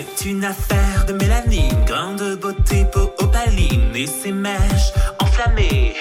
C'est une affaire de mélanine, grande beauté, peau opaline et ses mèches enflammées.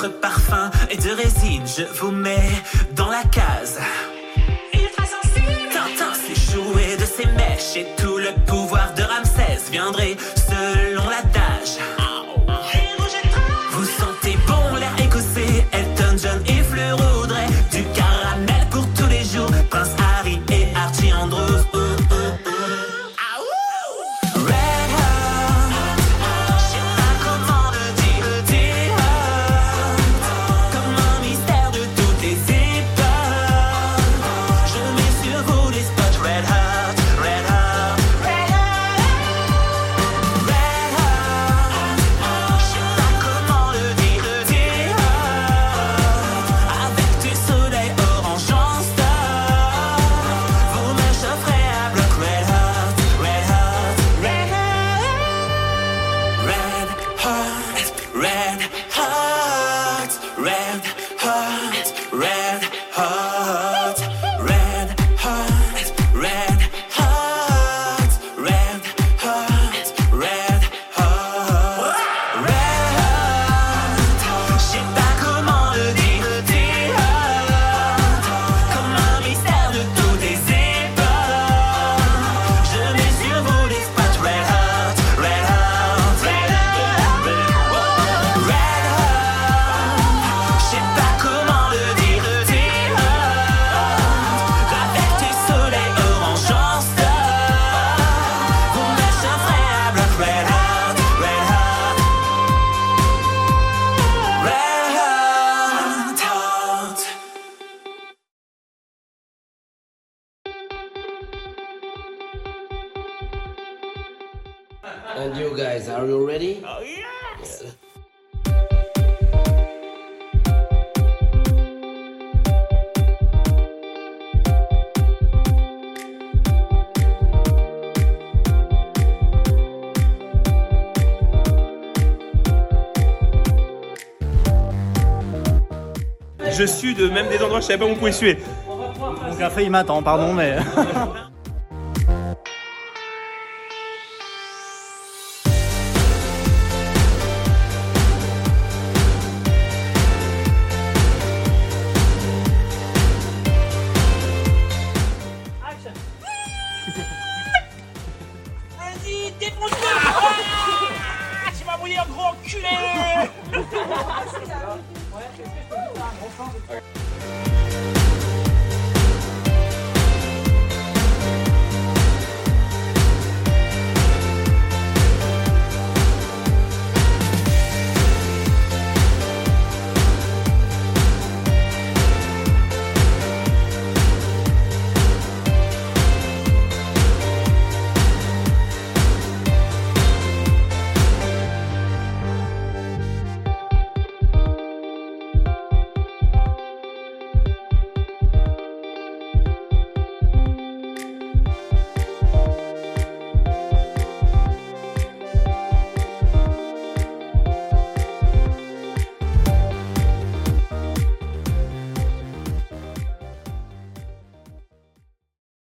votre parfum et de résine, je vous mets dans la case. Tintin s'échouait de ses mèches et tout le pouvoir de Ramsès viendrait And you guys, are you ready? Oh, yes! Je suis de même des endroits, je ne savais pas où on pouvait suer. Mon café il m'attend, pardon, mais. Ashley!